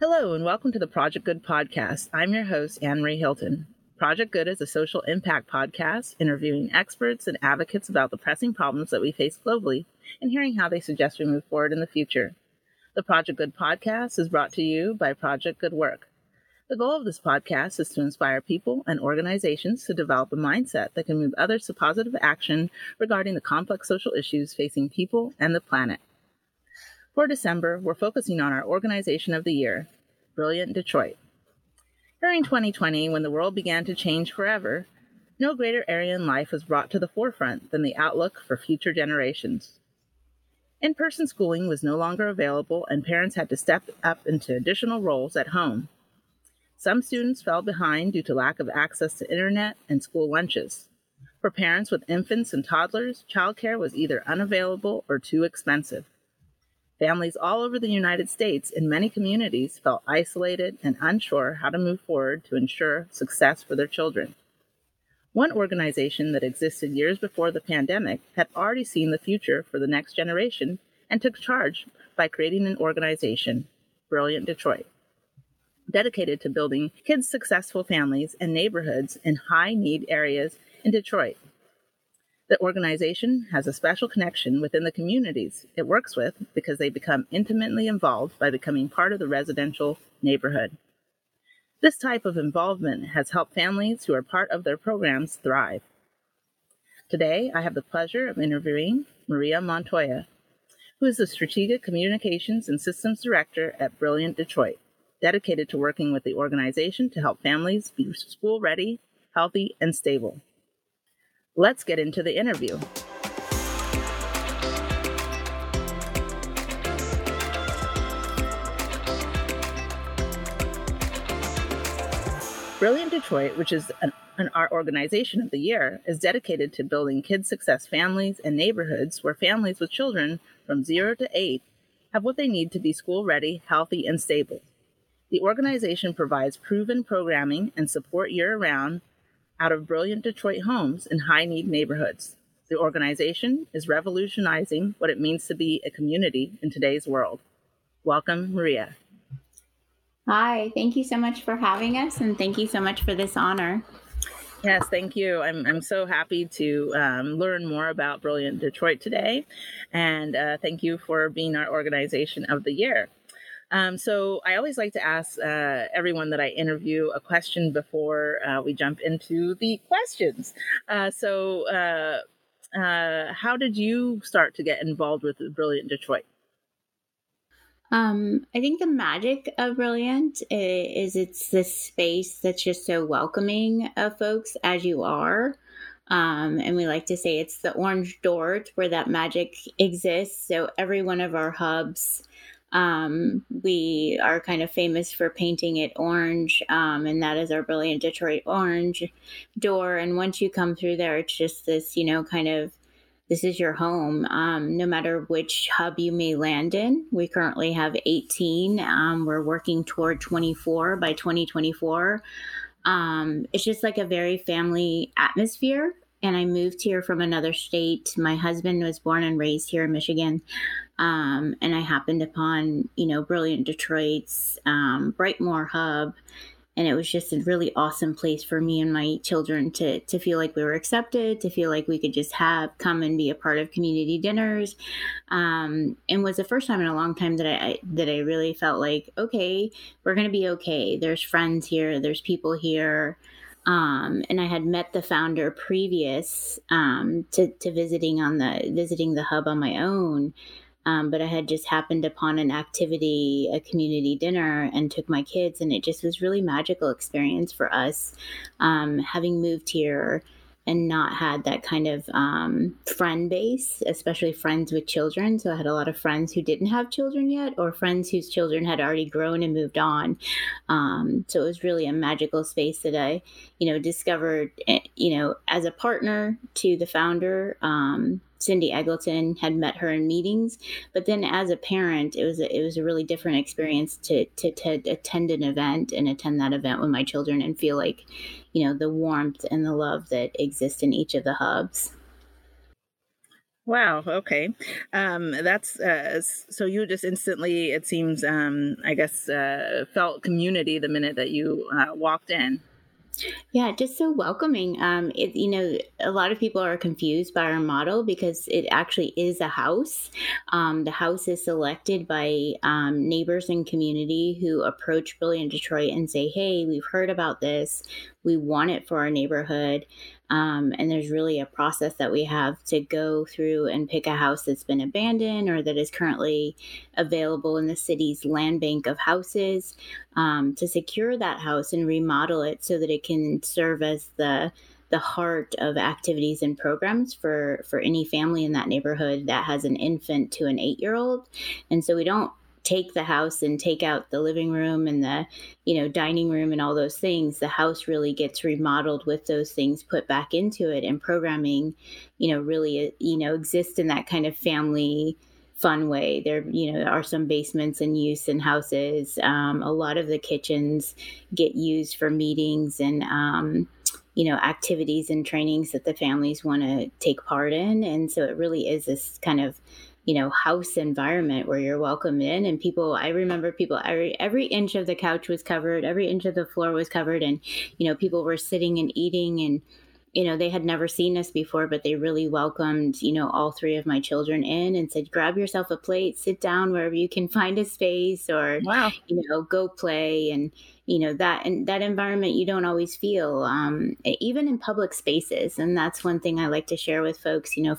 Hello, and welcome to the Project Good podcast. I'm your host, Anne Marie Hilton. Project Good is a social impact podcast interviewing experts and advocates about the pressing problems that we face globally and hearing how they suggest we move forward in the future. The Project Good podcast is brought to you by Project Good Work. The goal of this podcast is to inspire people and organizations to develop a mindset that can move others to positive action regarding the complex social issues facing people and the planet. For December, we're focusing on our organization of the year, Brilliant Detroit. During 2020, when the world began to change forever, no greater area in life was brought to the forefront than the outlook for future generations. In person schooling was no longer available, and parents had to step up into additional roles at home. Some students fell behind due to lack of access to internet and school lunches. For parents with infants and toddlers, childcare was either unavailable or too expensive. Families all over the United States in many communities felt isolated and unsure how to move forward to ensure success for their children. One organization that existed years before the pandemic had already seen the future for the next generation and took charge by creating an organization, Brilliant Detroit, dedicated to building kids' successful families and neighborhoods in high need areas in Detroit the organization has a special connection within the communities it works with because they become intimately involved by becoming part of the residential neighborhood. This type of involvement has helped families who are part of their programs thrive. Today, I have the pleasure of interviewing Maria Montoya, who is the Strategic Communications and Systems Director at Brilliant Detroit, dedicated to working with the organization to help families be school ready, healthy, and stable. Let's get into the interview. Brilliant Detroit, which is an, an, organization of the year, is dedicated to building kids' success families and neighborhoods where families with children from zero to eight have what they need to be school ready, healthy, and stable. The organization provides proven programming and support year round out of brilliant Detroit homes in high need neighborhoods. The organization is revolutionizing what it means to be a community in today's world. Welcome, Maria. Hi, thank you so much for having us, and thank you so much for this honor. Yes, thank you. I'm, I'm so happy to um, learn more about Brilliant Detroit today. And uh, thank you for being our organization of the year. Um, so I always like to ask uh, everyone that I interview a question before uh, we jump into the questions. Uh, so, uh, uh, how did you start to get involved with Brilliant Detroit? Um, I think the magic of Brilliant is, it's this space that's just so welcoming of folks as you are. Um, and we like to say it's the orange door where that magic exists. So every one of our hubs um, we are kind of famous for painting it orange, um, and that is our brilliant Detroit orange door. And once you come through there, it's just this, you know, kind of this is your home. Um, no matter which hub you may land in, we currently have 18. Um, we're working toward 24 by 2024. Um, it's just like a very family atmosphere. And I moved here from another state. My husband was born and raised here in Michigan. Um, and I happened upon, you know, Brilliant Detroit's um, Brightmoor Hub. And it was just a really awesome place for me and my children to, to feel like we were accepted, to feel like we could just have come and be a part of community dinners. Um, and was the first time in a long time that I that I really felt like, okay, we're gonna be okay. There's friends here, there's people here. Um, and I had met the founder previous um, to, to visiting on the visiting the hub on my own. Um, but I had just happened upon an activity, a community dinner, and took my kids, and it just was really magical experience for us. Um, having moved here and not had that kind of um, friend base, especially friends with children. So I had a lot of friends who didn't have children yet, or friends whose children had already grown and moved on. Um, so it was really a magical space that I, you know, discovered, eh, you know, as a partner to the founder. Um, Cindy Eggleton had met her in meetings, but then as a parent, it was a, it was a really different experience to, to to attend an event and attend that event with my children and feel like, you know, the warmth and the love that exists in each of the hubs. Wow. Okay. Um, that's uh, so you just instantly, it seems, um, I guess, uh, felt community the minute that you uh, walked in. Yeah, just so welcoming. Um, it, you know, a lot of people are confused by our model because it actually is a house. Um, the house is selected by um, neighbors and community who approach Brilliant Detroit and say, "Hey, we've heard about this. We want it for our neighborhood." Um, and there's really a process that we have to go through and pick a house that's been abandoned or that is currently available in the city's land bank of houses um, to secure that house and remodel it so that it can serve as the the heart of activities and programs for for any family in that neighborhood that has an infant to an eight year old and so we don't take the house and take out the living room and the you know dining room and all those things the house really gets remodeled with those things put back into it. And programming you know really you know exist in that kind of family fun way. There you know are some basements in use in houses. Um, a lot of the kitchens get used for meetings and um, you know activities and trainings that the families want to take part in. And so it really is this kind of you know house environment where you're welcome in and people i remember people every every inch of the couch was covered every inch of the floor was covered and you know people were sitting and eating and you know they had never seen us before but they really welcomed you know all three of my children in and said grab yourself a plate sit down wherever you can find a space or wow. you know go play and you know that and that environment you don't always feel um, even in public spaces and that's one thing i like to share with folks you know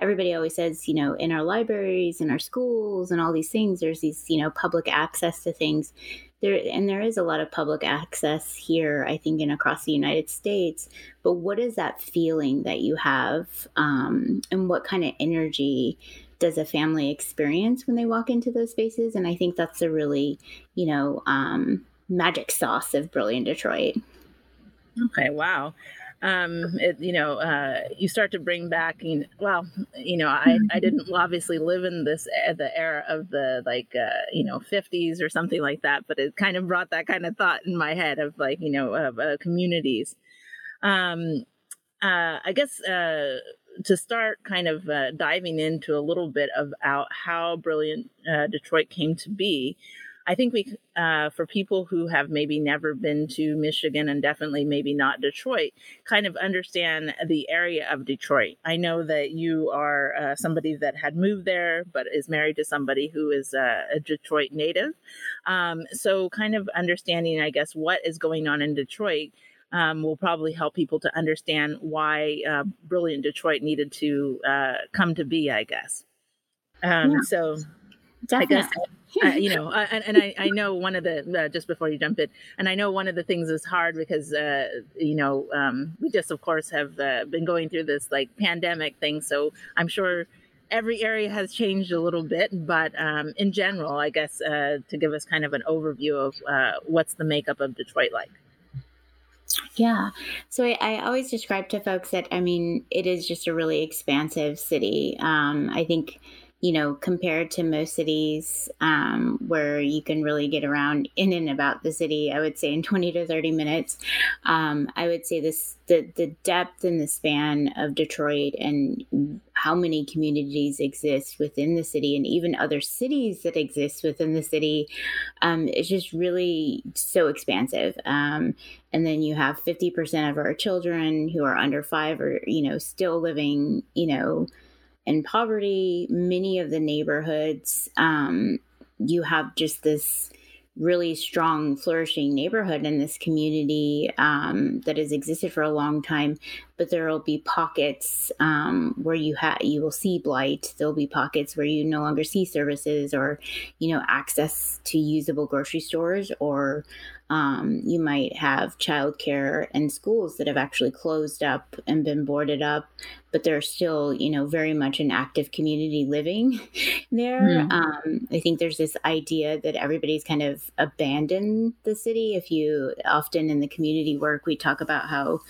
everybody always says you know in our libraries in our schools and all these things there's these you know public access to things there and there is a lot of public access here i think and across the united states but what is that feeling that you have um, and what kind of energy does a family experience when they walk into those spaces and i think that's a really you know um, magic sauce of Brilliant Detroit. Okay, wow. Um, it, you know, uh, you start to bring back, you know, well, you know, I, I didn't obviously live in this, uh, the era of the like, uh, you know, 50s or something like that, but it kind of brought that kind of thought in my head of like, you know, of uh, communities. Um, uh, I guess, uh, to start kind of uh, diving into a little bit about how brilliant uh, Detroit came to be, I think we, uh, for people who have maybe never been to Michigan and definitely maybe not Detroit, kind of understand the area of Detroit. I know that you are uh, somebody that had moved there, but is married to somebody who is uh, a Detroit native. Um, so, kind of understanding, I guess, what is going on in Detroit. Um, will probably help people to understand why uh, Brilliant Detroit needed to uh, come to be, I guess. Um, yeah. So, Definitely. I guess uh, you know, uh, and, and I, I know one of the uh, just before you jump in, and I know one of the things is hard because uh, you know um, we just of course have uh, been going through this like pandemic thing, so I'm sure every area has changed a little bit, but um, in general, I guess uh, to give us kind of an overview of what's the makeup of Detroit like. Yeah. So I, I, always describe to folks that, I mean, it is just a really expansive city. Um, I think you know, compared to most cities um, where you can really get around in and about the city, I would say in 20 to 30 minutes. Um, I would say this the, the depth and the span of Detroit and how many communities exist within the city and even other cities that exist within the city um, is just really so expansive. Um, and then you have 50% of our children who are under five or, you know, still living, you know, in poverty, many of the neighborhoods, um, you have just this really strong, flourishing neighborhood in this community um, that has existed for a long time. But there will be pockets um, where you have you will see blight. There'll be pockets where you no longer see services or, you know, access to usable grocery stores or um, you might have childcare and schools that have actually closed up and been boarded up, but there's still, you know, very much an active community living there. Mm. Um, I think there's this idea that everybody's kind of abandoned the city. If you often in the community work, we talk about how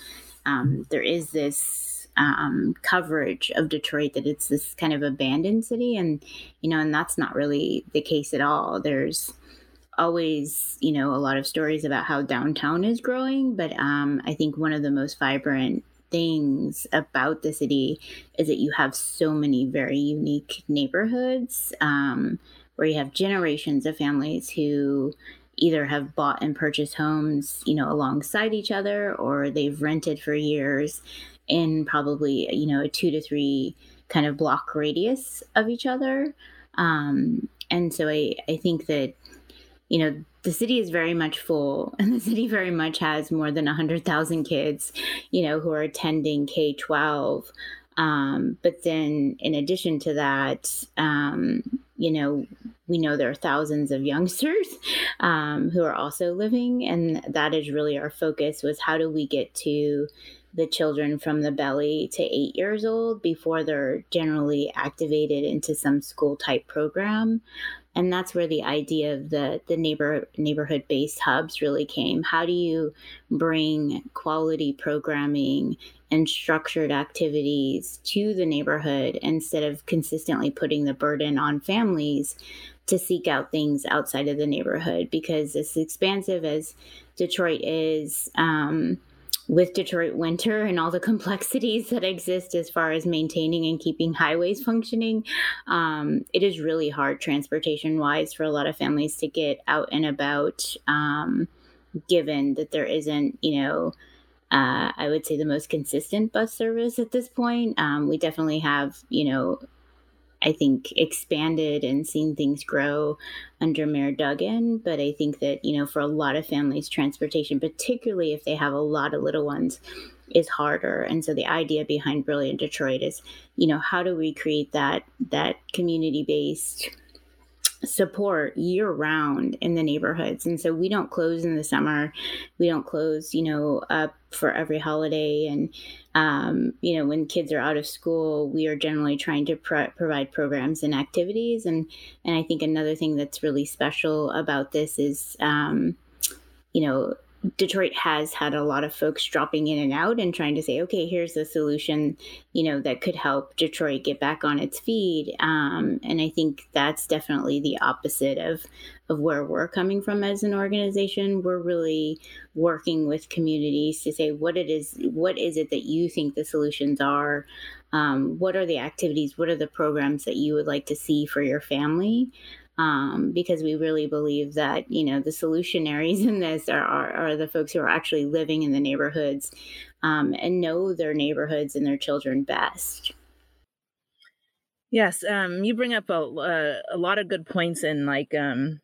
um, there is this um, coverage of Detroit that it's this kind of abandoned city, and you know, and that's not really the case at all. There's always, you know, a lot of stories about how downtown is growing, but um, I think one of the most vibrant things about the city is that you have so many very unique neighborhoods um, where you have generations of families who either have bought and purchased homes, you know, alongside each other, or they've rented for years in probably, you know, a two to three kind of block radius of each other. Um, and so I, I think that, you know, the city is very much full and the city very much has more than 100,000 kids, you know, who are attending K 12. Um, but then in addition to that, um, you know, we know there are thousands of youngsters um, who are also living. And that is really our focus was how do we get to the children from the belly to eight years old before they're generally activated into some school type program and that's where the idea of the the neighbor neighborhood based hubs really came. How do you bring quality programming and structured activities to the neighborhood instead of consistently putting the burden on families to seek out things outside of the neighborhood? Because as expansive as detroit is um, with Detroit winter and all the complexities that exist as far as maintaining and keeping highways functioning, um, it is really hard transportation wise for a lot of families to get out and about, um, given that there isn't, you know, uh, I would say the most consistent bus service at this point. Um, we definitely have, you know, I think, expanded and seen things grow under Mayor Duggan. But I think that, you know, for a lot of families, transportation, particularly if they have a lot of little ones, is harder. And so the idea behind Brilliant Detroit is, you know, how do we create that that community based support year round in the neighborhoods. And so we don't close in the summer. We don't close, you know, up for every holiday. And, um, you know, when kids are out of school, we are generally trying to provide programs and activities. And, and I think another thing that's really special about this is, um, you know, Detroit has had a lot of folks dropping in and out and trying to say, okay, here's the solution, you know, that could help Detroit get back on its feet. Um, and I think that's definitely the opposite of of where we're coming from as an organization. We're really working with communities to say what it is, what is it that you think the solutions are. Um, what are the activities? What are the programs that you would like to see for your family? Um, because we really believe that you know the solutionaries in this are, are, are the folks who are actually living in the neighborhoods um, and know their neighborhoods and their children best. Yes, um, you bring up a, a, a lot of good points in like um,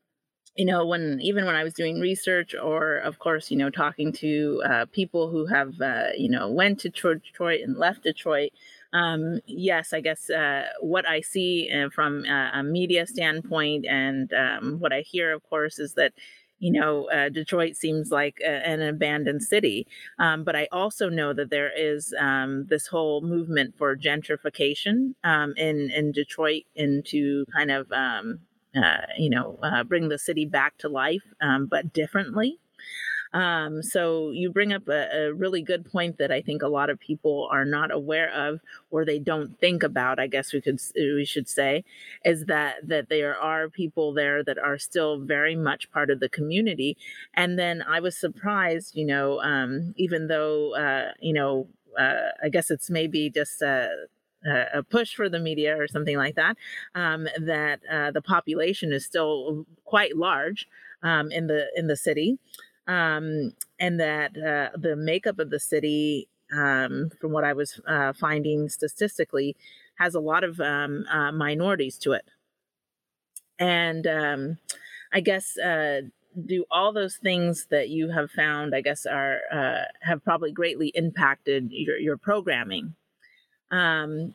you know when even when i was doing research or of course you know talking to uh, people who have uh, you know went to detroit and left detroit um, yes, I guess uh, what I see uh, from uh, a media standpoint and um, what I hear, of course, is that you know, uh, Detroit seems like a, an abandoned city. Um, but I also know that there is um, this whole movement for gentrification um, in in Detroit into kind of um, uh, you know uh, bring the city back to life, um, but differently. Um, so you bring up a, a, really good point that I think a lot of people are not aware of, or they don't think about. I guess we could we should say, is that that there are people there that are still very much part of the community. And then I was surprised, you know, um, even though uh, you know, uh, I guess it's maybe just a a push for the media or something like that, um, that uh, the population is still quite large um, in the in the city, um, and that uh, the makeup of the city, um, from what I was uh, finding statistically, has a lot of um, uh, minorities to it. And um, I guess uh, do all those things that you have found, I guess, are uh, have probably greatly impacted your, your programming. Um,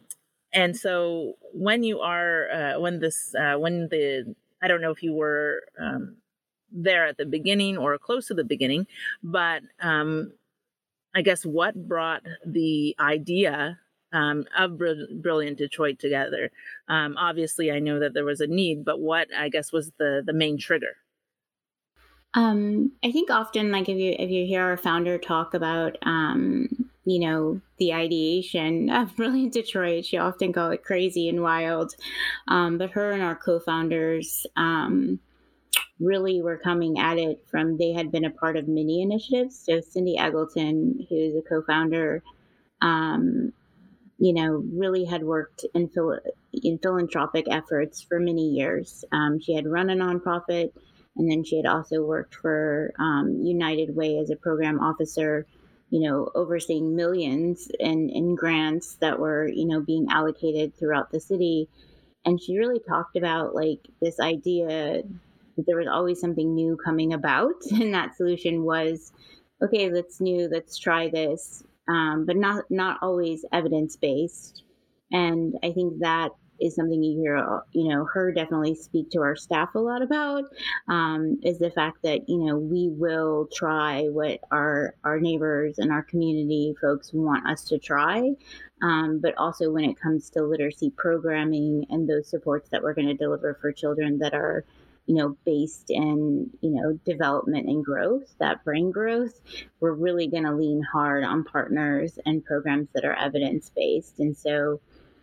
and so when you are uh, when this when the I don't know if you were um, there at the beginning or close to the beginning, but um, I guess what brought the idea um, of Br- Brilliant Detroit together? Um, obviously, I know that there was a need, but what I guess was the the main trigger? Um, I think often, like if you if you hear our founder talk about, um, you know, the ideation of Brilliant Detroit, she often call it crazy and wild. Um, but her and our co-founders, um, really were coming at it from they had been a part of many initiatives. So Cindy Eggleton, who's a co-founder, um, you know, really had worked in, phil- in philanthropic efforts for many years. Um, she had run a nonprofit, and then she had also worked for um, United Way as a program officer, you know, overseeing millions in, in grants that were, you know, being allocated throughout the city. And she really talked about like this idea there was always something new coming about, and that solution was, okay, let's new, let's try this um, but not not always evidence based. And I think that is something you hear, you know, her definitely speak to our staff a lot about. Um, is the fact that you know we will try what our our neighbors and our community folks want us to try, um, but also when it comes to literacy programming and those supports that we're going to deliver for children that are you know, based in, you know, development and growth, that brain growth, we're really going to lean hard on partners and programs that are evidence based. And so,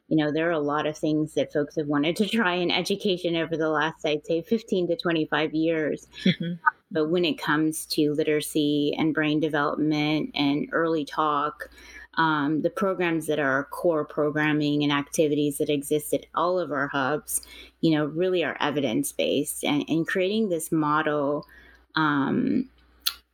you know, there are a lot of things that folks have wanted to try in education over the last, I'd say, 15 to 25 years. Mm-hmm. But when it comes to literacy and brain development and early talk, um, the programs that are core programming and activities that exist at all of our hubs, you know, really are evidence based and, and creating this model. Um,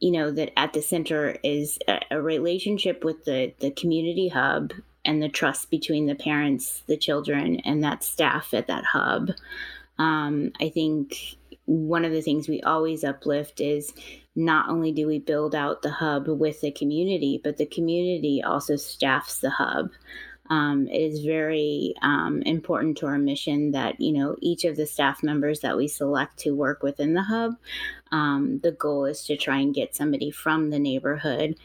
you know that at the center is a, a relationship with the the community hub and the trust between the parents, the children, and that staff at that hub. Um, I think one of the things we always uplift is not only do we build out the hub with the community, but the community also staffs the hub. Um, it is very um, important to our mission that you know each of the staff members that we select to work within the hub. Um, the goal is to try and get somebody from the neighborhood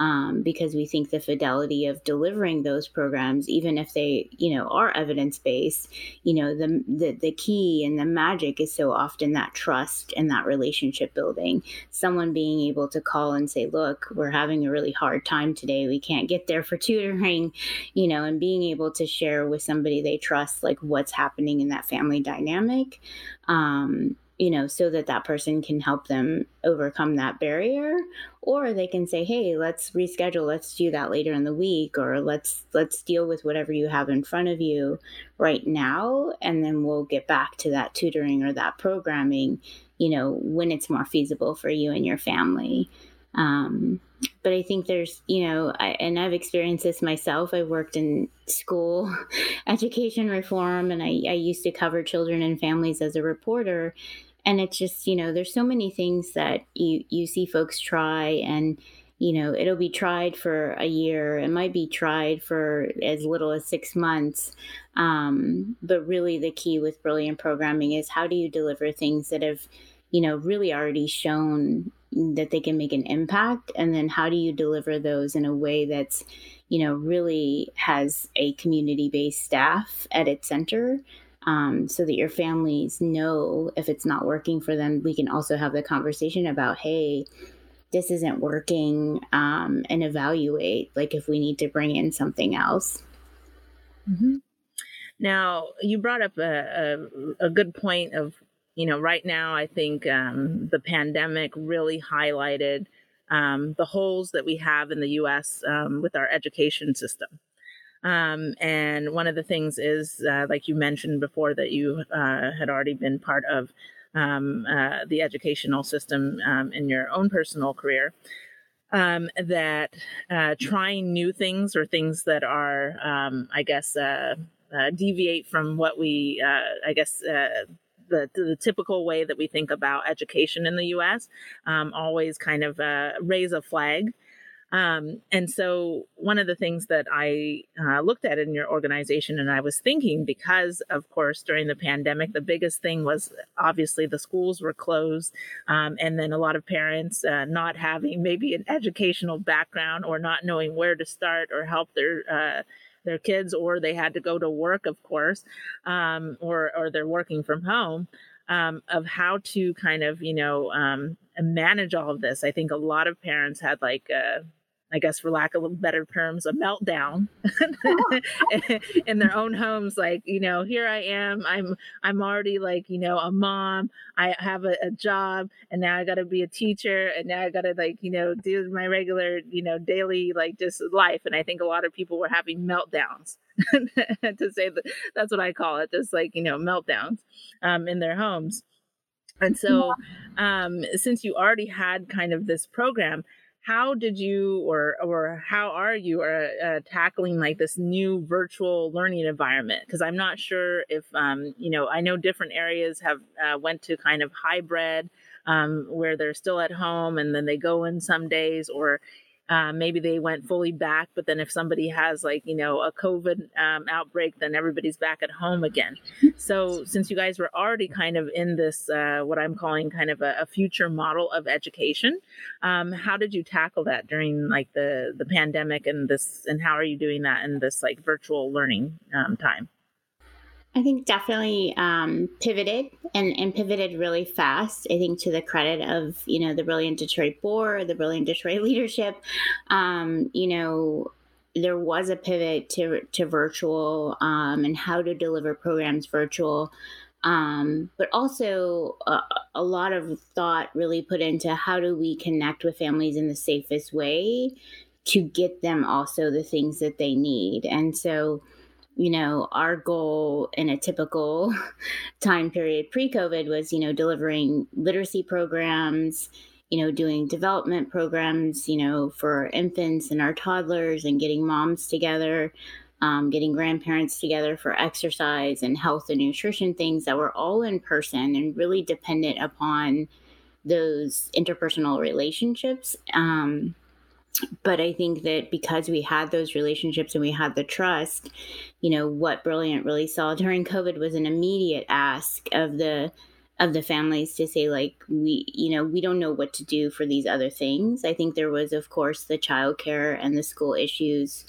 um, because we think the fidelity of delivering those programs, even if they, you know, are evidence based, you know, the, the the key and the magic is so often that trust and that relationship building. Someone being able to call and say, "Look, we're having a really hard time today. We can't get there for tutoring," you know, and being able to share with somebody they trust, like what's happening in that family dynamic. Um, you know, so that that person can help them overcome that barrier or they can say, "Hey, let's reschedule. Let's do that later in the week or let's let's deal with whatever you have in front of you right now and then we'll get back to that tutoring or that programming, you know, when it's more feasible for you and your family." Um, but I think there's, you know, I, and I've experienced this myself. I worked in school education reform and I, I used to cover children and families as a reporter and it's just you know there's so many things that you you see folks try and you know it'll be tried for a year. It might be tried for as little as six months. Um, but really the key with brilliant programming is how do you deliver things that have you know really already shown that they can make an impact? And then how do you deliver those in a way that's you know really has a community based staff at its center um, so that your families know if it's not working for them. We can also have the conversation about, hey, this isn't working, um, and evaluate like if we need to bring in something else. Mm-hmm. Now, you brought up a, a, a, good point of, you know, right now, I think um, the pandemic really highlighted um, the holes that we have in the US um, with our education system. Um, and one of the things is, uh, like you mentioned before, that you uh, had already been part of um, uh, the educational system um, in your own personal career. Um, that uh, trying new things or things that are, um, I guess, uh, uh, deviate from what we, I guess, the, the typical way that we think about education in the U.S. Um, always kind of raise a flag um, and so, one of the things that I uh, looked at in your organization, and I was thinking, because of course, during the pandemic, the biggest thing was obviously the schools were closed, um, and then a lot of parents uh, not having maybe an educational background or not knowing where to start or help their uh, their kids, or they had to go to work, of course, um, or or they're working from home. Um, of how to kind of you know um, manage all of this. I think a lot of parents had like uh, I guess for lack of better terms, a meltdown in their own homes. Like, you know, here I am. I'm I'm already like, you know, a mom. I have a, a job, and now I got to be a teacher, and now I got to like, you know, do my regular, you know, daily like just life. And I think a lot of people were having meltdowns. to say that that's what I call it, just like you know meltdowns um, in their homes. And so, um, since you already had kind of this program, how did you or or how are you uh, uh, tackling like this new virtual learning environment? Because i'm not sure if um, you know i know different areas have uh, went to kind of hybrid um, where they're still at home and then they go in some days or uh, maybe they went fully back, but then if somebody has like you know a COVID um, outbreak, then everybody's back at home again. So since you guys were already kind of in this uh, what I'm calling kind of a, a future model of education, um, how did you tackle that during like the the pandemic and this, and how are you doing that in this like virtual learning um, time? I think definitely um, pivoted and, and pivoted really fast. I think to the credit of you know the brilliant Detroit board, the brilliant Detroit leadership. Um, you know, there was a pivot to to virtual um, and how to deliver programs virtual. Um, but also a, a lot of thought really put into how do we connect with families in the safest way to get them also the things that they need. And so, you know, our goal in a typical time period pre COVID was, you know, delivering literacy programs, you know, doing development programs, you know, for infants and our toddlers and getting moms together, um, getting grandparents together for exercise and health and nutrition things that were all in person and really dependent upon those interpersonal relationships. Um, but I think that because we had those relationships and we had the trust, you know, what Brilliant really saw during COVID was an immediate ask of the of the families to say like we you know we don't know what to do for these other things. I think there was of course the childcare and the school issues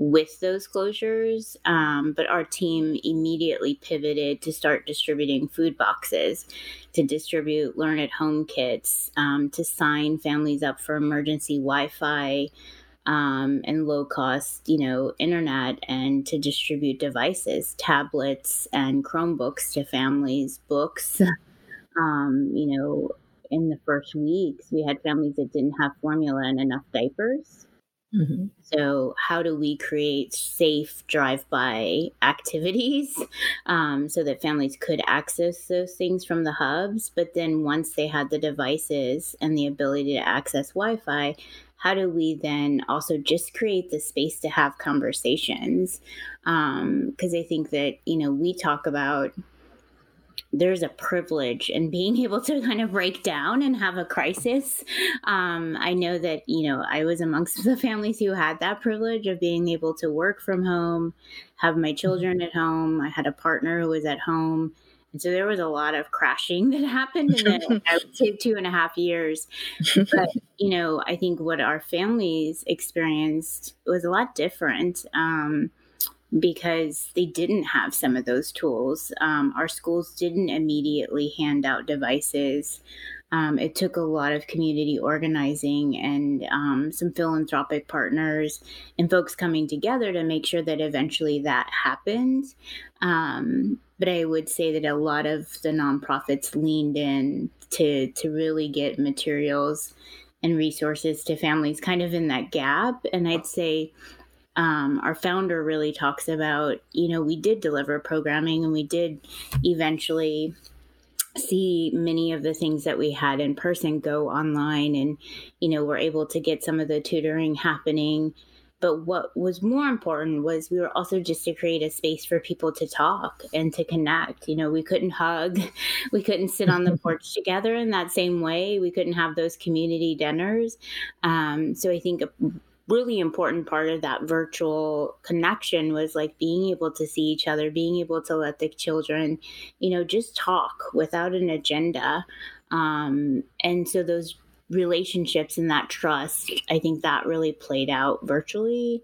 with those closures. Um, but our team immediately pivoted to start distributing food boxes, to distribute learn at home kits, um, to sign families up for emergency Wi Fi. Um, and low cost, you know, internet, and to distribute devices, tablets, and Chromebooks to families, books. Um, you know, in the first weeks, we had families that didn't have formula and enough diapers. Mm-hmm. So, how do we create safe drive by activities um, so that families could access those things from the hubs? But then, once they had the devices and the ability to access Wi Fi, how do we then also just create the space to have conversations? Because um, I think that, you know, we talk about there's a privilege in being able to kind of break down and have a crisis. Um, I know that, you know, I was amongst the families who had that privilege of being able to work from home, have my children at home. I had a partner who was at home. And so there was a lot of crashing that happened in the, I would say two and a half years. But, you know, I think what our families experienced was a lot different. Um, because they didn't have some of those tools. Um, our schools didn't immediately hand out devices. Um, it took a lot of community organizing and um, some philanthropic partners and folks coming together to make sure that eventually that happened. Um, but I would say that a lot of the nonprofits leaned in to to really get materials and resources to families kind of in that gap. And I'd say um, our founder really talks about, you know, we did deliver programming and we did eventually see many of the things that we had in person go online and, you know, we're able to get some of the tutoring happening. But what was more important was we were also just to create a space for people to talk and to connect. You know, we couldn't hug, we couldn't sit on the porch together in that same way. We couldn't have those community dinners. Um, so I think really important part of that virtual connection was like being able to see each other, being able to let the children, you know, just talk without an agenda. Um, and so those relationships and that trust, I think that really played out virtually.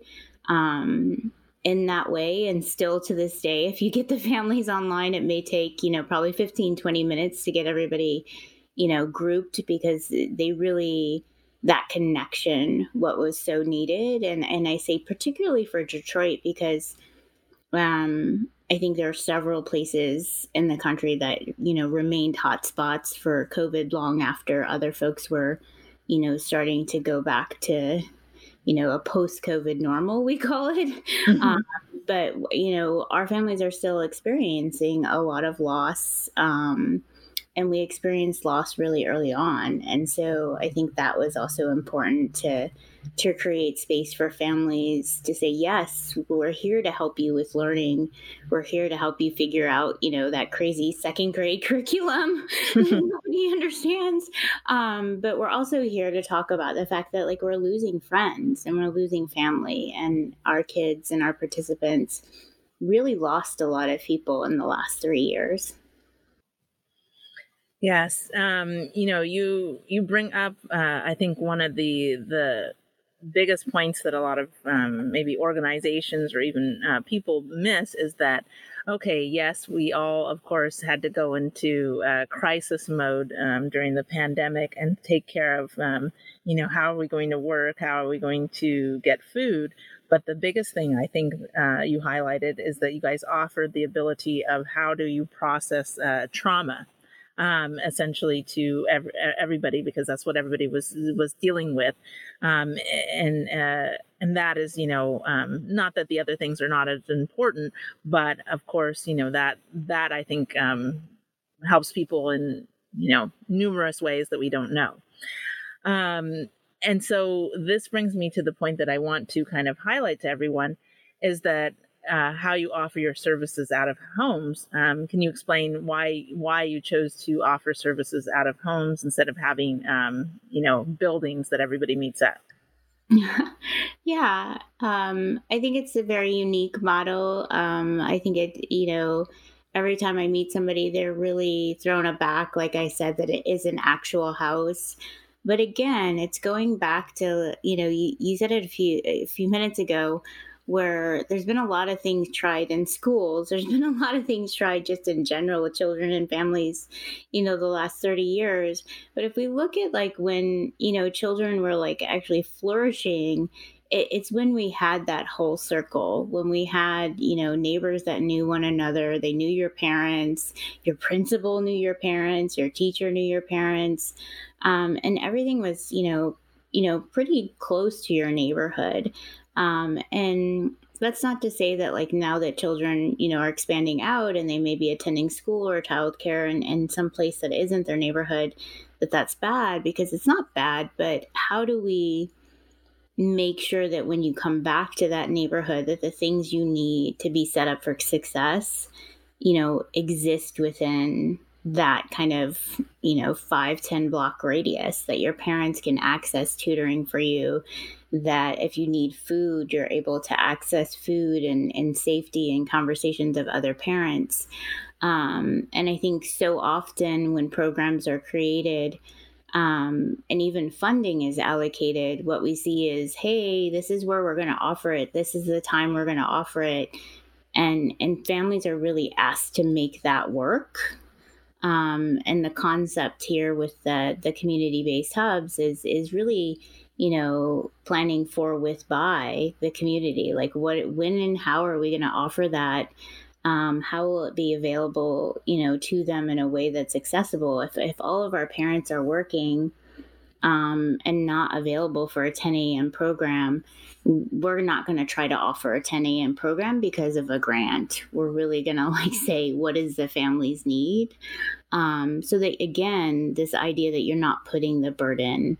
Um, in that way and still to this day if you get the families online it may take you know probably 15 20 minutes to get everybody you know grouped because they really that connection what was so needed and and I say particularly for Detroit because um I think there are several places in the country that you know remained hotspots for COVID long after other folks were you know starting to go back to you know a post COVID normal we call it mm-hmm. um, but you know our families are still experiencing a lot of loss um, and we experienced loss really early on. And so i think that was also important to to create space for families to say yes we're here to help you with learning. We're here to help you figure out you know that crazy second grade curriculum nobody understands. Um, but we're also here to talk about the fact that like we're losing friends and we're losing family and our kids and our participants really lost a lot of people in the last three years Yes, um, you know, you you bring up, uh, I think one of the the biggest points that a lot of um, maybe organizations or even uh, people miss is that okay, yes, we all, of course, had to go into uh, crisis mode um, during the pandemic and take care of, um, you know, how are we going to work? How are we going to get food? But the biggest thing I think uh, you highlighted is that you guys offered the ability of how do you process uh, trauma um, essentially to ev- everybody because that's what everybody was was dealing with, um, and uh, and that is you know um, not that the other things are not as important, but of course you know that that I think um, helps people in you know numerous ways that we don't know. Um, and so this brings me to the point that I want to kind of highlight to everyone is that uh, how you offer your services out of homes. Um, can you explain why why you chose to offer services out of homes instead of having um, you know buildings that everybody meets at? yeah, um, I think it's a very unique model. Um, I think it you know every time I meet somebody, they're really thrown aback. Like I said, that it is an actual house. But again, it's going back to you know you, you said it a few a few minutes ago where there's been a lot of things tried in schools. There's been a lot of things tried just in general with children and families, you know, the last 30 years. But if we look at like when, you know, children were like actually flourishing, it, it's when we had that whole circle, when we had, you know, neighbors that knew one another, they knew your parents, your principal knew your parents, your teacher knew your parents. Um, and everything was, you know, you know, pretty close to your neighborhood. Um, and that's not to say that like now that children you know are expanding out and they may be attending school or childcare in, in some place that isn't their neighborhood that that's bad because it's not bad but how do we make sure that when you come back to that neighborhood that the things you need to be set up for success you know exist within that kind of you know five ten block radius that your parents can access tutoring for you that if you need food, you're able to access food and, and safety and conversations of other parents. Um, and I think so often when programs are created, um, and even funding is allocated, what we see is, hey, this is where we're going to offer it. This is the time we're going to offer it, and and families are really asked to make that work. Um, and the concept here with the the community based hubs is is really you know, planning for with by the community. Like, what, when, and how are we going to offer that? Um, how will it be available, you know, to them in a way that's accessible? If if all of our parents are working um, and not available for a 10 a.m. program, we're not going to try to offer a 10 a.m. program because of a grant. We're really going to like say, what does the families need? Um, so that again, this idea that you're not putting the burden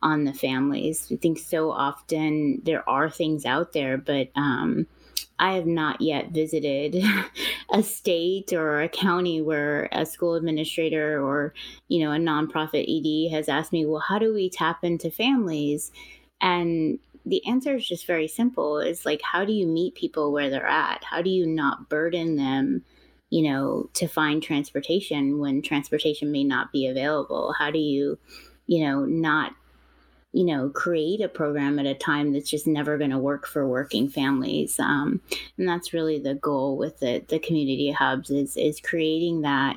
on the families. I think so often there are things out there, but um, I have not yet visited a state or a county where a school administrator or you know a nonprofit ED has asked me, well, how do we tap into families? And the answer is just very simple. It's like, how do you meet people where they're at? How do you not burden them? you know, to find transportation when transportation may not be available? How do you, you know, not you know, create a program at a time that's just never going to work for working families. Um, and that's really the goal with the, the community hubs is, is creating that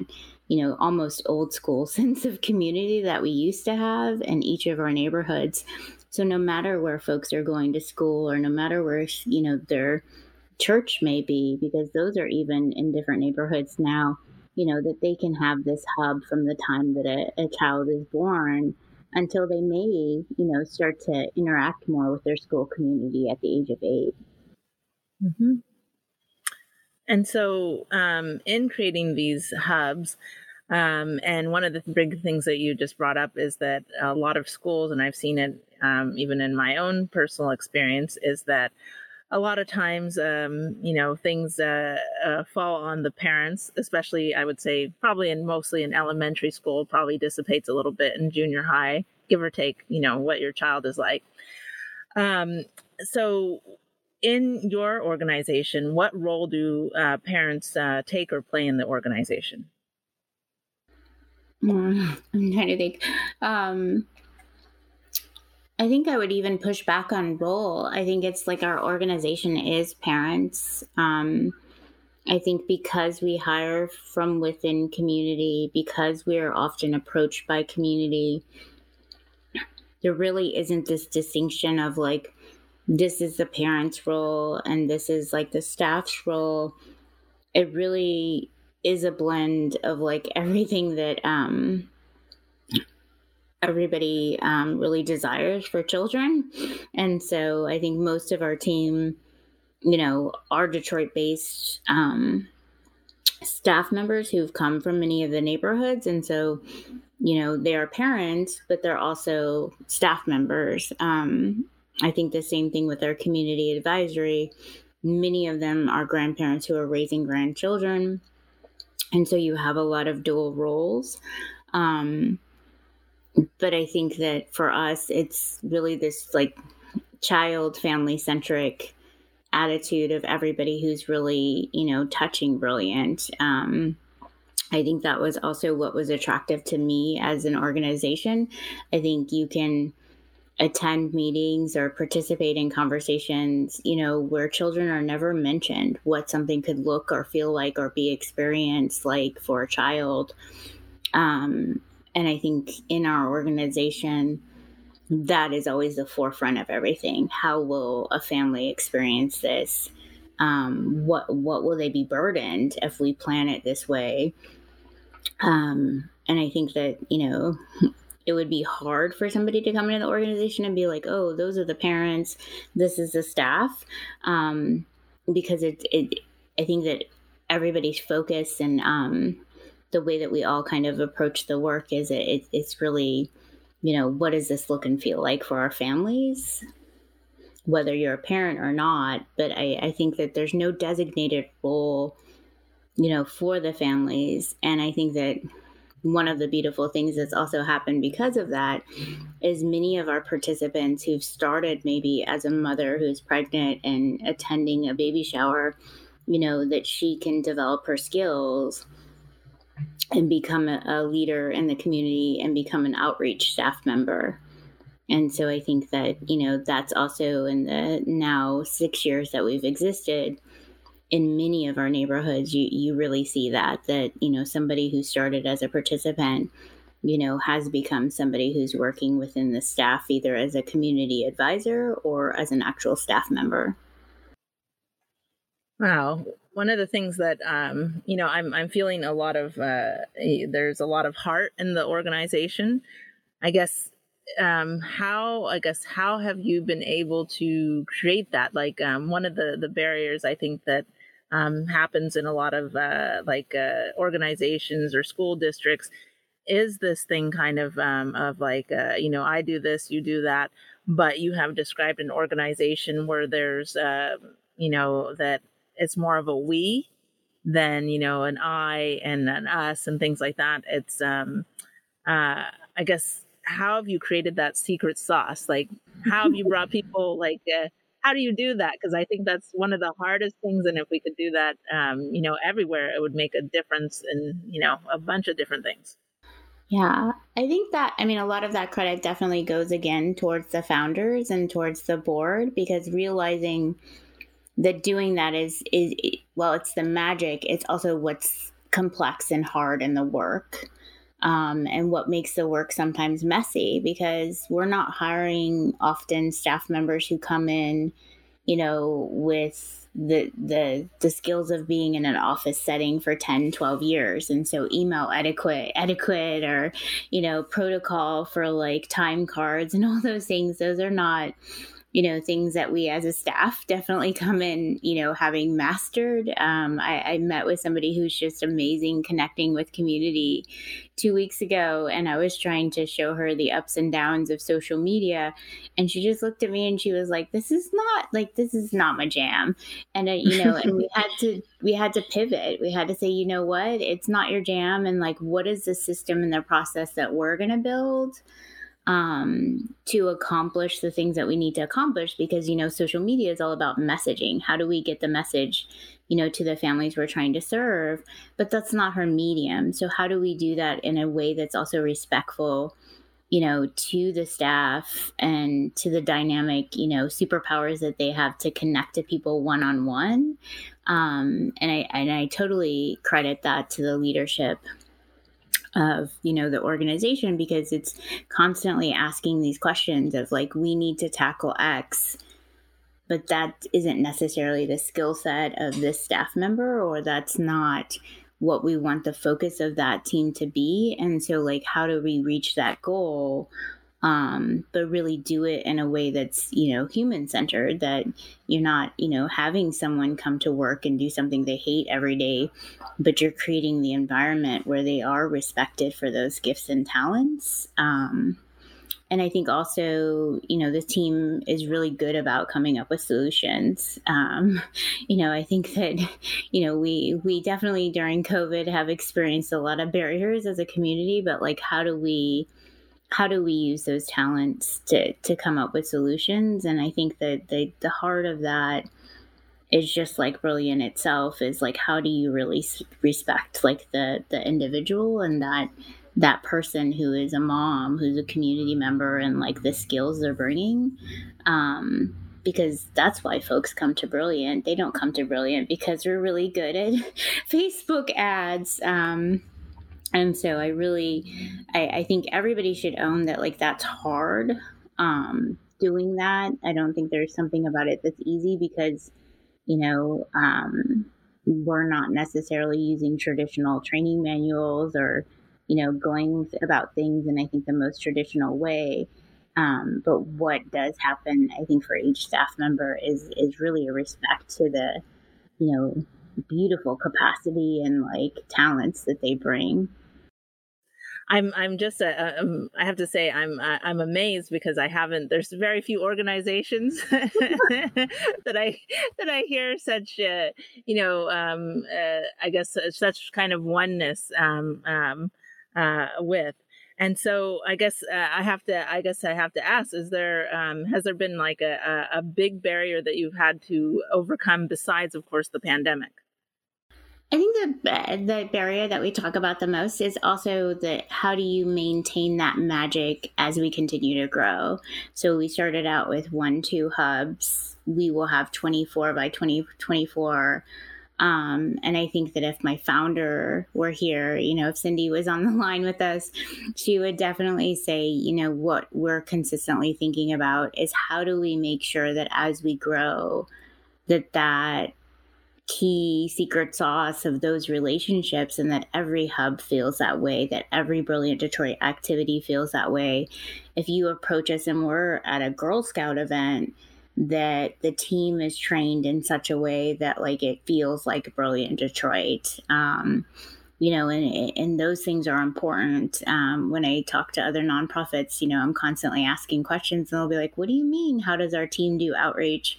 you know, almost old school sense of community that we used to have in each of our neighborhoods. So no matter where folks are going to school or no matter where, you know, their church may be, because those are even in different neighborhoods now, you know, that they can have this hub from the time that a, a child is born until they may, you know, start to interact more with their school community at the age of 8 mm-hmm. And so, um, in creating these hubs, um, and one of the big things that you just brought up is that a lot of schools, and I've seen it um, even in my own personal experience, is that a lot of times, um, you know, things uh, uh, fall on the parents, especially I would say probably in mostly in elementary school, probably dissipates a little bit in junior high, give or take, you know, what your child is like. Um, so, in your organization, what role do uh, parents uh, take or play in the organization? Mm, I'm trying to think. Um, I think I would even push back on role. I think it's like our organization is parents. Um, I think because we hire from within community, because we are often approached by community, there really isn't this distinction of like, this is the parent's role and this is like the staff's role. It really is a blend of like everything that um, everybody um, really desires for children. And so I think most of our team, you know, are Detroit based um, staff members who've come from many of the neighborhoods. And so, you know, they are parents, but they're also staff members. Um, I think the same thing with our community advisory. Many of them are grandparents who are raising grandchildren. And so you have a lot of dual roles. Um, but I think that for us, it's really this like child family centric attitude of everybody who's really, you know, touching brilliant. Um, I think that was also what was attractive to me as an organization. I think you can attend meetings or participate in conversations, you know, where children are never mentioned, what something could look or feel like or be experienced like for a child. Um, and I think in our organization, that is always the forefront of everything. How will a family experience this? Um, what what will they be burdened if we plan it this way? Um, and I think that you know it would be hard for somebody to come into the organization and be like, "Oh, those are the parents. This is the staff," um, because it, it. I think that everybody's focus and um, the way that we all kind of approach the work is it, it, it's really you know what does this look and feel like for our families? Whether you're a parent or not but I, I think that there's no designated role you know for the families. And i think that one of the beautiful things that's also happened because of that is many of our participants who've started maybe as a mother who's pregnant and attending a baby shower you know that she can develop her skills and become a, leader in the community and become an outreach staff member. And so I think that, you know, that's also in the now six years that we've existed in many of our neighborhoods, you, you really see that, that, you know, somebody who started as a participant, you know, has become somebody who's working within the staff, either as a community advisor or as an actual staff member. Wow. One of the things that um, you know, I'm I'm feeling a lot of uh, there's a lot of heart in the organization. I guess um, how I guess how have you been able to create that? Like um, one of the the barriers I think that um, happens in a lot of uh, like uh, organizations or school districts is this thing kind of um, of like uh, you know I do this, you do that, but you have described an organization where there's uh, you know that it's more of a we than you know an I and an us and things like that. It's um uh I guess how have you created that secret sauce? Like how have you brought people like uh, how do you do that? Because I think that's one of the hardest things, and if we could do that, um, you know, everywhere, it would make a difference in you know a bunch of different things. Yeah, I think that, I mean, a lot of that credit definitely goes again towards the founders and towards the board because realizing that doing that is is well it's the magic. It's also what's complex and hard in the work um, and what makes the work sometimes messy because we're not hiring often staff members who come in, you know, with the the the skills of being in an office setting for 10 12 years. And so email etiquette etiquette or you know protocol for like time cards and all those things those are not you know things that we as a staff definitely come in you know having mastered. Um, I, I, met with somebody who's just amazing connecting with community two weeks ago and i was trying to show her the ups and downs of social media and she just looked at me and she was like this is not like this is not my jam. And uh, you know and we had to we had to pivot. We had to say you know what? It's not your jam and like what is the system and the process that we're going to build um, to accomplish the things that we need to accomplish because you know social media is all about messaging. How do we get the message you know to the families we're trying to serve? But that's not her medium. So how do we do that in a way that's also respectful you know to the staff and to the dynamic you know superpowers that they have to connect to people one on one Um, and i and i totally credit that to the leadership of you know the organization because it's constantly asking these questions of like we need to tackle x but that isn't necessarily the skill set of this staff member or that's not what we want the focus of that team to be. And so like how do we reach that goal um, but really do it in a way that's you know human centered that you're not you know having someone come to work and do something they hate every day but you're creating the environment where they are respected for those gifts and talents um, and I think also, you know, the team is really good about coming up with solutions. Um, you know, I think that, you know, we we definitely during COVID have experienced a lot of barriers as a community, but like, how do we how do we use those talents to to come up with solutions? And i think that the the heart of that is just like brilliant itself is like how do you really respect like the the individual and that that person who is a mom who's a community member and like the skills they're bringing? Um because that's why folks come to brilliant. They don't come to brilliant because we're really good at facebook ads. Um and so i really I, I, think everybody should own that like that's hard um doing that. I don't think there's something about it that's easy because you know um we're not necessarily using traditional training manuals or you know going about things in i think the most traditional way. Um, but what does happen i think for each staff member is is really a respect to the you know beautiful capacity and like talents that they bring I'm I'm just a, um, I have to say I'm I'm amazed because I haven't. There's very few organizations that I that I hear such uh, you know um, uh, I guess uh, such kind of oneness um, um, uh, with. And so I guess uh, I have to I guess I have to ask: Is there um, has there been like a, a big barrier that you've had to overcome besides, of course, the pandemic? I think the the barrier that we talk about the most is also the how do you maintain that magic as we continue to grow. So we started out with one two hubs. We will have 24 by 2024. Um, and I think that if my founder were here, you know, if Cindy was on the line with us, she would definitely say, you know, what we're consistently thinking about is how do we make sure that as we grow, that that key secret sauce of those relationships and that every hub feels that way that every brilliant detroit activity feels that way. If you approach us and we're at a girl scout event that the team is trained in such a way that like it feels like brilliant detroit. Um, you know and, and those things are important. Um, when i talk to other nonprofits you know i'm constantly asking questions and they'll be like what do you mean? How does our team do outreach?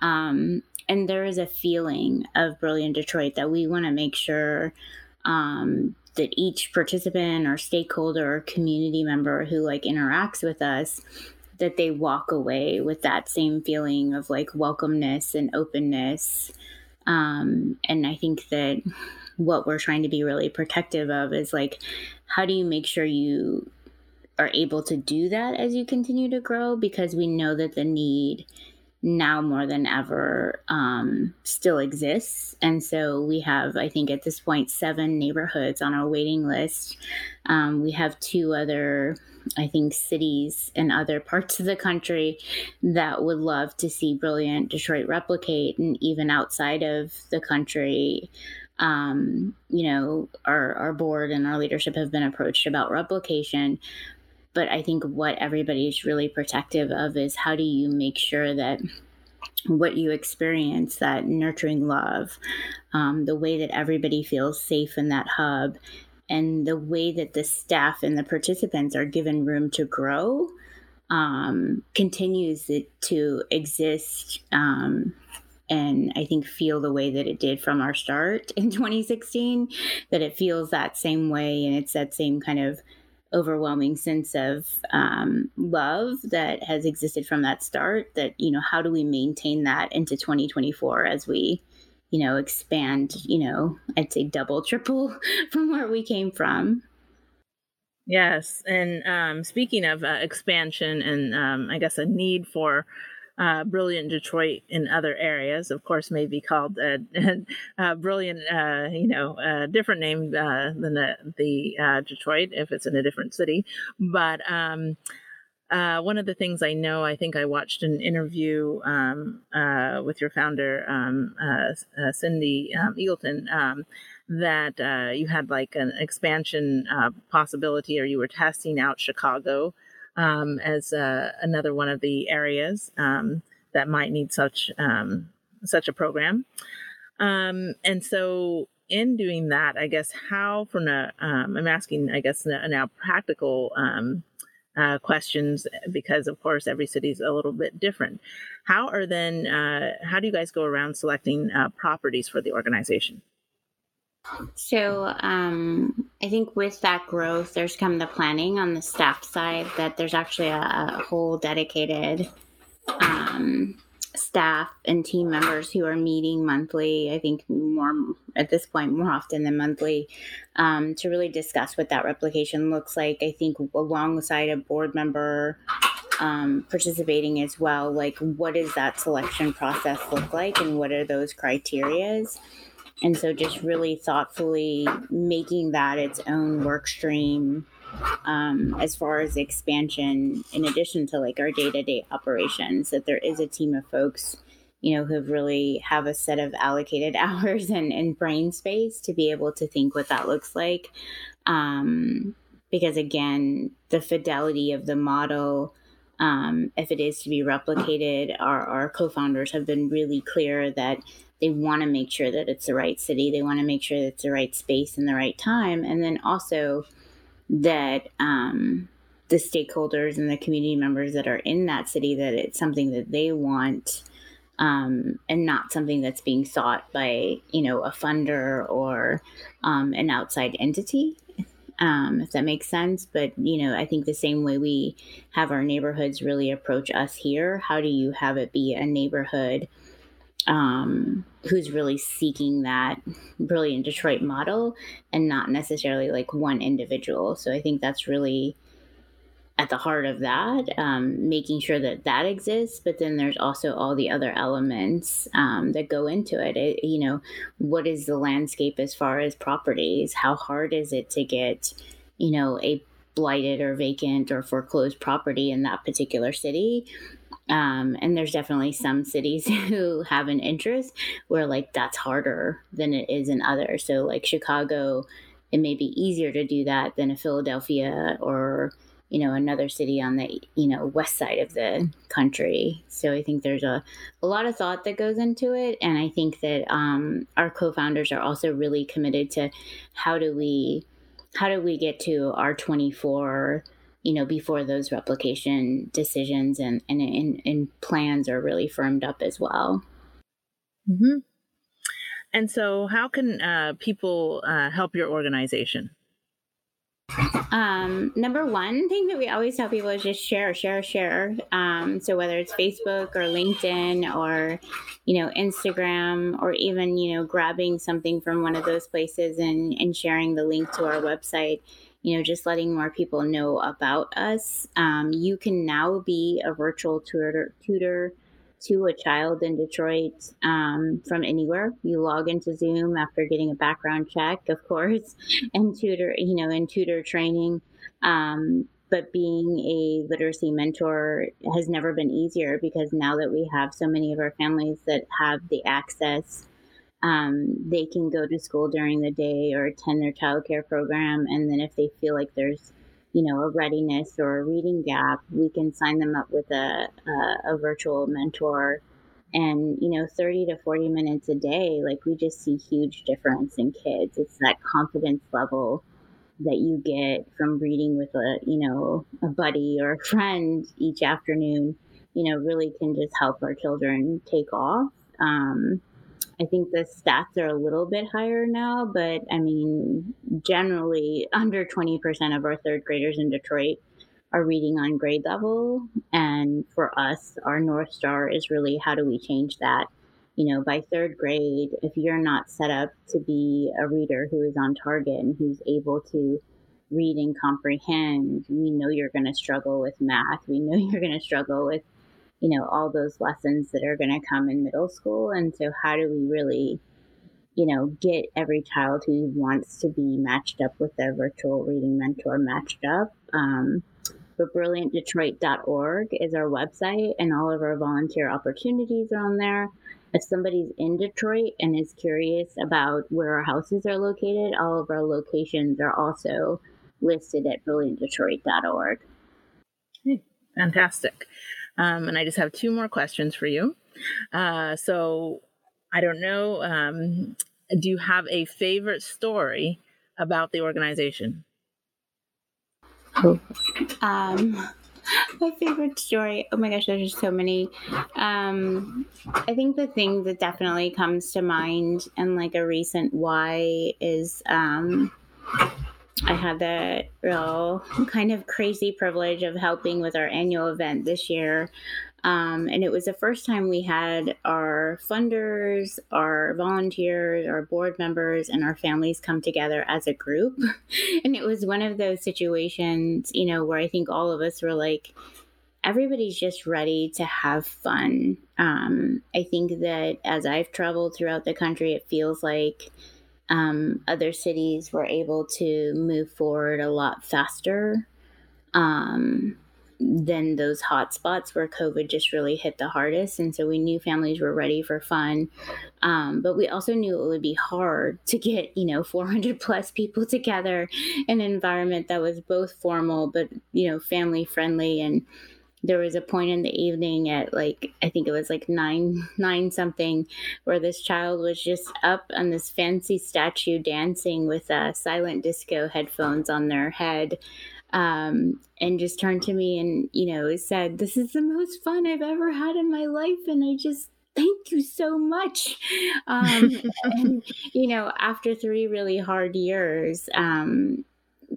Um, and there is a feeling of Brilliant Detroit that we want to make sure um, that each participant or stakeholder or community member who like interacts with us that they walk away with that same feeling of like welcomeness and openness. Um, and i think that what we're trying to be really protective of is like how do you make sure you are able to do that as you continue to grow? Because we know that the need now more than ever um, still exists. And so we have, I think, at this point, seven neighborhoods on our waiting list. Um, we have two other, I think, cities in other parts of the country that would love to see Brilliant Detroit replicate. And even outside of the country, um, you know, our, our board and our leadership have been approached about replication. But I think what everybody's really protective of is how do you make sure that what you experience, that nurturing love, um, the way that everybody feels safe in that hub, and the way that the staff and the participants are given room to grow um, continues to exist um, and I think feel the way that it did from our start in 2016, that it feels that same way and it's that same kind of overwhelming sense of um, love that has existed from that start that you know how do we maintain that into 2024 as we you know expand you know i'd say double triple from where we came from? Yes and um, speaking of uh, expansion and um, i guess a need for uh, Brilliant Detroit in other areas. Of course, may be called a, uh, Brilliant, uh, you know, a different name uh, than the, the uh, Detroit if it's in a different city. But um, one of the things I know, I think I watched an interview um, with your founder, um, Cindy um, Eggleton um, that uh, you had like an expansion uh, possibility or you were testing out Chicago um, as uh, another one of the areas um, that might need such um, such a program. Um, and so, in doing that, I guess how from a um, I'm asking, I guess now practical um, uh, questions because, of course, every city is a little bit different. How are then? Uh, how do you guys go around selecting uh, properties for the organization? So um, I think with that growth, there's come the planning on the staff side that there's actually a, a whole dedicated um, staff and team members who are meeting monthly. I think more at this point, more often than monthly, um, to really discuss what that replication looks like. I think alongside a board member um, participating as well, like what does that selection process look like, and what are those criterias? And so just really thoughtfully making that its own work stream um, as far as expansion, in addition to like our day to day operations, that there is a team of folks, you know, who really have a set of allocated hours and, and brain space to be able to think what that looks like. Um, because again, the fidelity of the model, um, if it is to be replicated, our, our co founders have been really clear that they want to make sure that it's the right city. They want to make sure that it's the right space and the right time. And then also that um, the stakeholders and the community members that are in that city, that it's something that they want um, and not something that's being sought by, you know, a funder or um, an outside entity. Um, if that makes sense. But, you know, I think the same way we have our neighborhoods really approach us here, how do you have it be a neighborhood um, who's really seeking that brilliant Detroit model and not necessarily like one individual. So I think that's really at the heart of that, um, making sure that that exists. But then there's also all the other elements um, that go into it. it. You know, what is the landscape as far as properties? How hard is it to get, you know, a blighted or vacant or foreclosed property in that particular city? Um, and there's definitely some cities who have an interest where like that's harder than it is in others. So like Chicago, it may be easier to do that than a Philadelphia or you know another city on the you know west side of the country. So I think there's a a lot of thought that goes into it, and I think that um, our co-founders are also really committed to how do we how do we get to our 24 you know, before those replication decisions and, and, and, and plans are really firmed up as well. Mm-hmm. And so, how can uh, people uh, help your organization? Um, number one thing that we always tell people is just share, share, share. Um, so whether it's Facebook or LinkedIn or, you know, Instagram or even, you know, grabbing something from one of those places and, and sharing the link to our website you know, just letting more people know about us. Um, you can now be a virtual tutor, tutor to a child in Detroit um, from anywhere. You log into Zoom after getting a background check, of course, and tutor, you know, in tutor training. Um, but being a literacy mentor has never been easier because now that we have so many of our families that have the access, um, they can go to school during the day or attend their childcare program. And then if they feel like there's you know, a readiness or a reading gap, we can sign them up with a, a, a virtual mentor. And, you know, 30 to 40 minutes a day, like we just see huge difference in kids. It's that confidence level that you get from reading with a, you know, a buddy or a friend each afternoon, you know, really can just help our children take off. Um, I think the stats are a little bit higher now, but I mean, generally under 20% of our third graders in Detroit are reading on grade level. And for us, our North Star is really how do we change that? You know, by third grade, if you're not set up to be a reader who is on target and who's able to read and comprehend, we know you're going to struggle with math. We know you're going to struggle with you know, all those lessons that are going to come in middle school. And so, how do we really, you know, get every child who wants to be matched up with their virtual reading mentor matched up? Um, but brilliantdetroit.org is our website, and all of our volunteer opportunities are on there. If somebody's in Detroit and is curious about where our houses are located, all of our locations are also listed at brilliantdetroit.org. Fantastic. Um, and I just have two more questions for you. Uh, so I don't know. Um, do you have a favorite story about the organization? Um, my favorite story. Oh my gosh, there's just so many. Um, I think the thing that definitely comes to mind and like a recent why is um, I had the real kind of crazy privilege of helping with our annual event this year. Um, and it was the first time we had our funders, our volunteers, our board members, and our families come together as a group. and it was one of those situations, you know, where I think all of us were like, everybody's just ready to have fun. Um, I think that as I've traveled throughout the country, it feels like um, other cities were able to move forward a lot faster um, than those hotspots where COVID just really hit the hardest. And so we knew families were ready for fun. Um, but we also knew it would be hard to get, you know, 400 plus people together in an environment that was both formal, but, you know, family friendly and, there was a point in the evening at like I think it was like nine nine something where this child was just up on this fancy statue dancing with uh, silent disco headphones on their head. Um, and just turned to me and you know said, "This is the most fun I've ever had in my life," and I just thank you so much. Um, and you know, after three really hard years, um,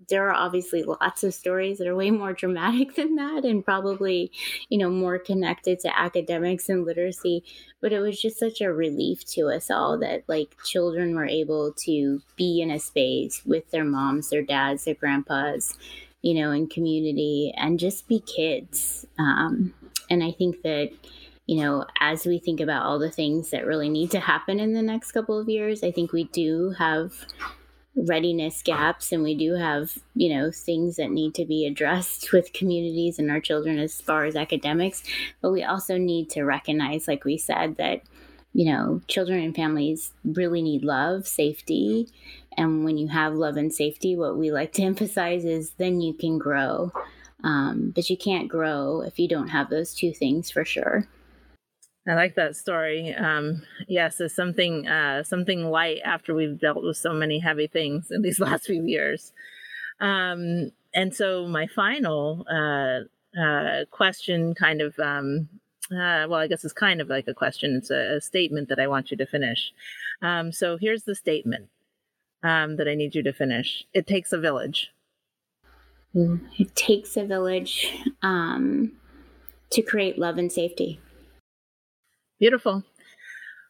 there are obviously lots of stories that are way more dramatic than that and probably you know more connected to academics and literacy but it was just such a relief to us all that like children were able to be in a space with their moms their dads their grandpas you know in community and just be kids. Um, and i think that you know, as we think about all the things that really need to happen in the next couple of years, I think we do have readiness gaps and we do have you know things that need to be addressed with communities and our children as far as academics. But we also need to recognize like we said that you know children and families really need love safety. And when you have love and safety what we like to emphasize is then you can grow. Um, but you can't grow if you don't have those two things for sure I like that story. Um, yes, something uh, something light after we've dealt with so many heavy things in these last few years. Um, and so my final uh, uh, question, kind of, um, uh, well, I guess it's kind of like a question. It's a, a statement that I want you to finish. Um, so here's the statement um, that I need you to finish. It takes a village. It takes a village um, to create love and safety. Beautiful.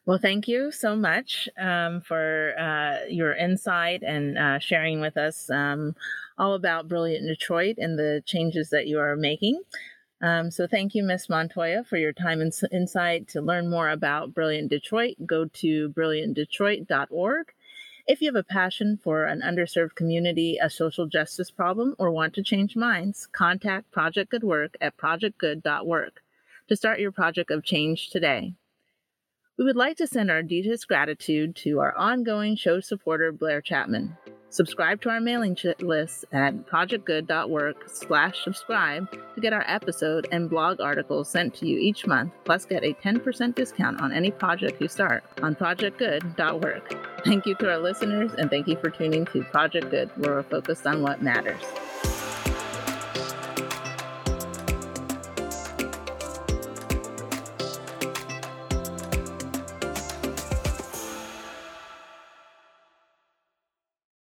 Well, thank you so much um, for uh, your insight and uh, sharing with us um, all about Brilliant Detroit and the changes that you are making. Um, so thank you, Miss Montoya, for your time and insight. To learn more about Brilliant Detroit, go to brilliantdetroit.org. If you have a passion for an underserved community, a social justice problem, or want to change minds, contact Project Good Work at projectgood.work to start your project of change today. We would like to send our deepest gratitude to our ongoing show supporter, Blair Chapman. Subscribe to our mailing list at projectgood.work slash subscribe to get our episode and blog articles sent to you each month, plus get a 10% discount on any project you start on projectgood.work. Thank you to our listeners, and thank you for tuning to Project Good, where we're focused on what matters.